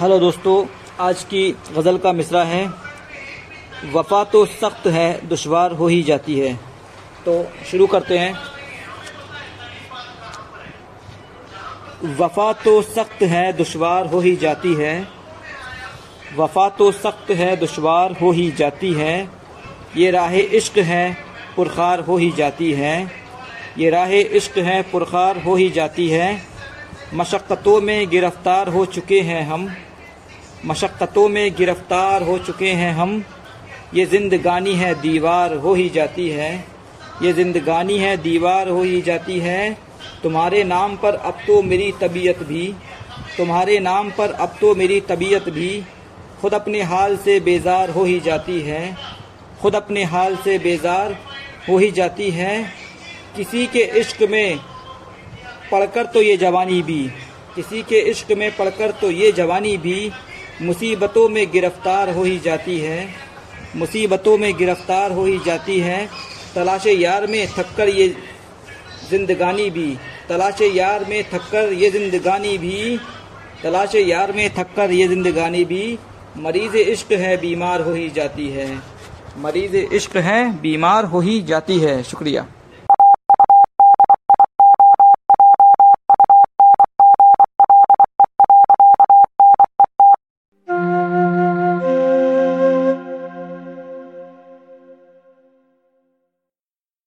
Hello दोस्तों, आज की गज़ल का मिसरा है, वफ़ा तो सख्त है, दुश्वार हो ही जाती है। तो शुरू करते हैं। वफ़ा तो सख्त है, दुश्वार हो ही जाती है। वफ़ा तो सख्त है, दुश्वार हो ही जाती है। ये राह इश्क है, पुरखार हो ही जाती है। ये राह इश्क है, पुरखार हो ही जाती है। मशक्क़तों में गिरफ़्तार हो चुके हैं हम। मशक्क़तों में गिरफ़्तार हो चुके हैं हम। ये जिंदगानी है, दीवार हो ही जाती है। ये जिंदगानी है, दीवार हो ही जाती है। तुम्हारे नाम पर अब तो मेरी तबीयत भी। तुम्हारे नाम पर अब तो मेरी तबीयत भी। खुद अपने हाल से बेजार हो ही जाती है। खुद अपने हाल से बेजार हो ही जाती है। किसी के इश्क में पढ़कर तो ये जवानी भी। किसी के इश्क में पढ़कर तो ये जवानी भी, मुसीबतों में गिरफ़्तार हो ही जाती है। मुसीबतों में गिरफ़्तार हो ही जाती है। तलाश यार में थककर ये जिंदगानी भी। तलाश यार में थककर ये जिंदगानी भी। तलाश यार में थककर ये जिंदगानी भी। मरीज़ इश्क है, बीमार हो ही जाती है। मरीज़ इश्क है, बीमार हो ही जाती है। शुक्रिया।